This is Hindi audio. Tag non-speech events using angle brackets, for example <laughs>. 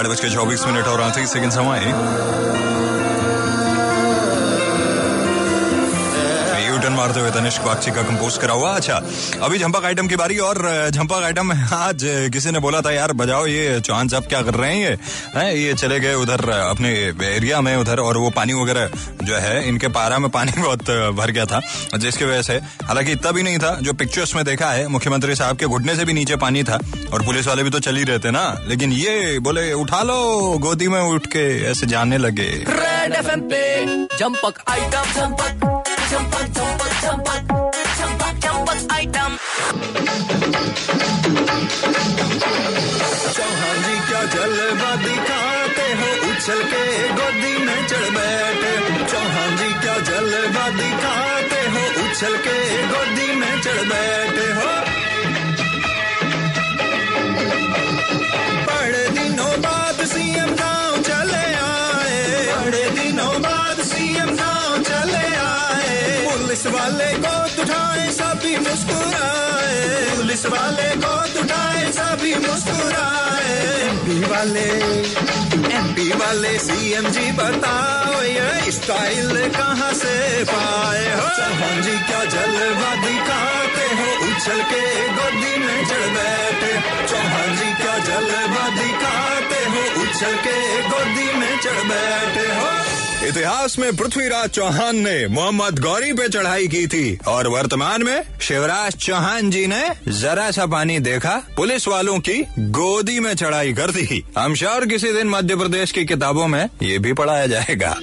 आठ बज के चौबीस मिनट और अड़तीस सेकंड समय। मारते हुए तनिष्क बागची का कंपोज करा हुआ। अच्छा अभी झंपक आइटम की बारी और झंपक आइटम आज किसी ने बोला था, यार, बजाओ, ये चौहान साहब क्या कर रहे हैं ये? हैं, ये चले गए उधर अपने एरिया में उधर और वो पानी वगैरह जो है, इनके पारा में पानी <laughs> बहुत भर गया था। जिसकी वजह से, हालाँकि इतना भी नहीं था, जो पिक्चर्स में देखा है, मुख्यमंत्री साहब के घुटने से भी नीचे पानी था और पुलिस वाले भी तो चल ही रहते ना। लेकिन ये बोले, उठा लो, गोदी में उठ के, ऐसे जाने लगे। रेड एफएम पे चंपक आइटम चंपक चौहान जी क्या जलवा दिखाते हो, उछल के गोदी में चढ़ बैठे चौहान जी क्या जलवा दिखाते हो, उछल के गोदी में चढ़ बैठे हो। बड़े दिनों बाद सीएम गाँव चले आए। बड़े दिनों बाद सीएम गाँव चले आए। पुलिस वाले को उठाए, सभी मुस्कुराए। पुलिस वाले को उठाए सभी मुस्कुराए। एमपी वाले एमपी वाले सीएम जी बताओ, ये स्टाइल कहाँ से पाए हो? चौहान जी क्या जलवा दिखाते हो? उछल के गोदी में चढ़ बैठे चौहान जी क्या जलवा दिखाते हो? उछल के गोदी में चढ़ बैठे इतिहास में पृथ्वीराज चौहान ने मोहम्मद गौरी पे चढ़ाई की थी और वर्तमान में शिवराज चौहान जी ने जरा सा पानी देखा, पुलिस वालों की गोदी में चढ़ाई कर दी। हम श्योर किसी दिन मध्य प्रदेश की किताबों में ये भी पढ़ाया जाएगा।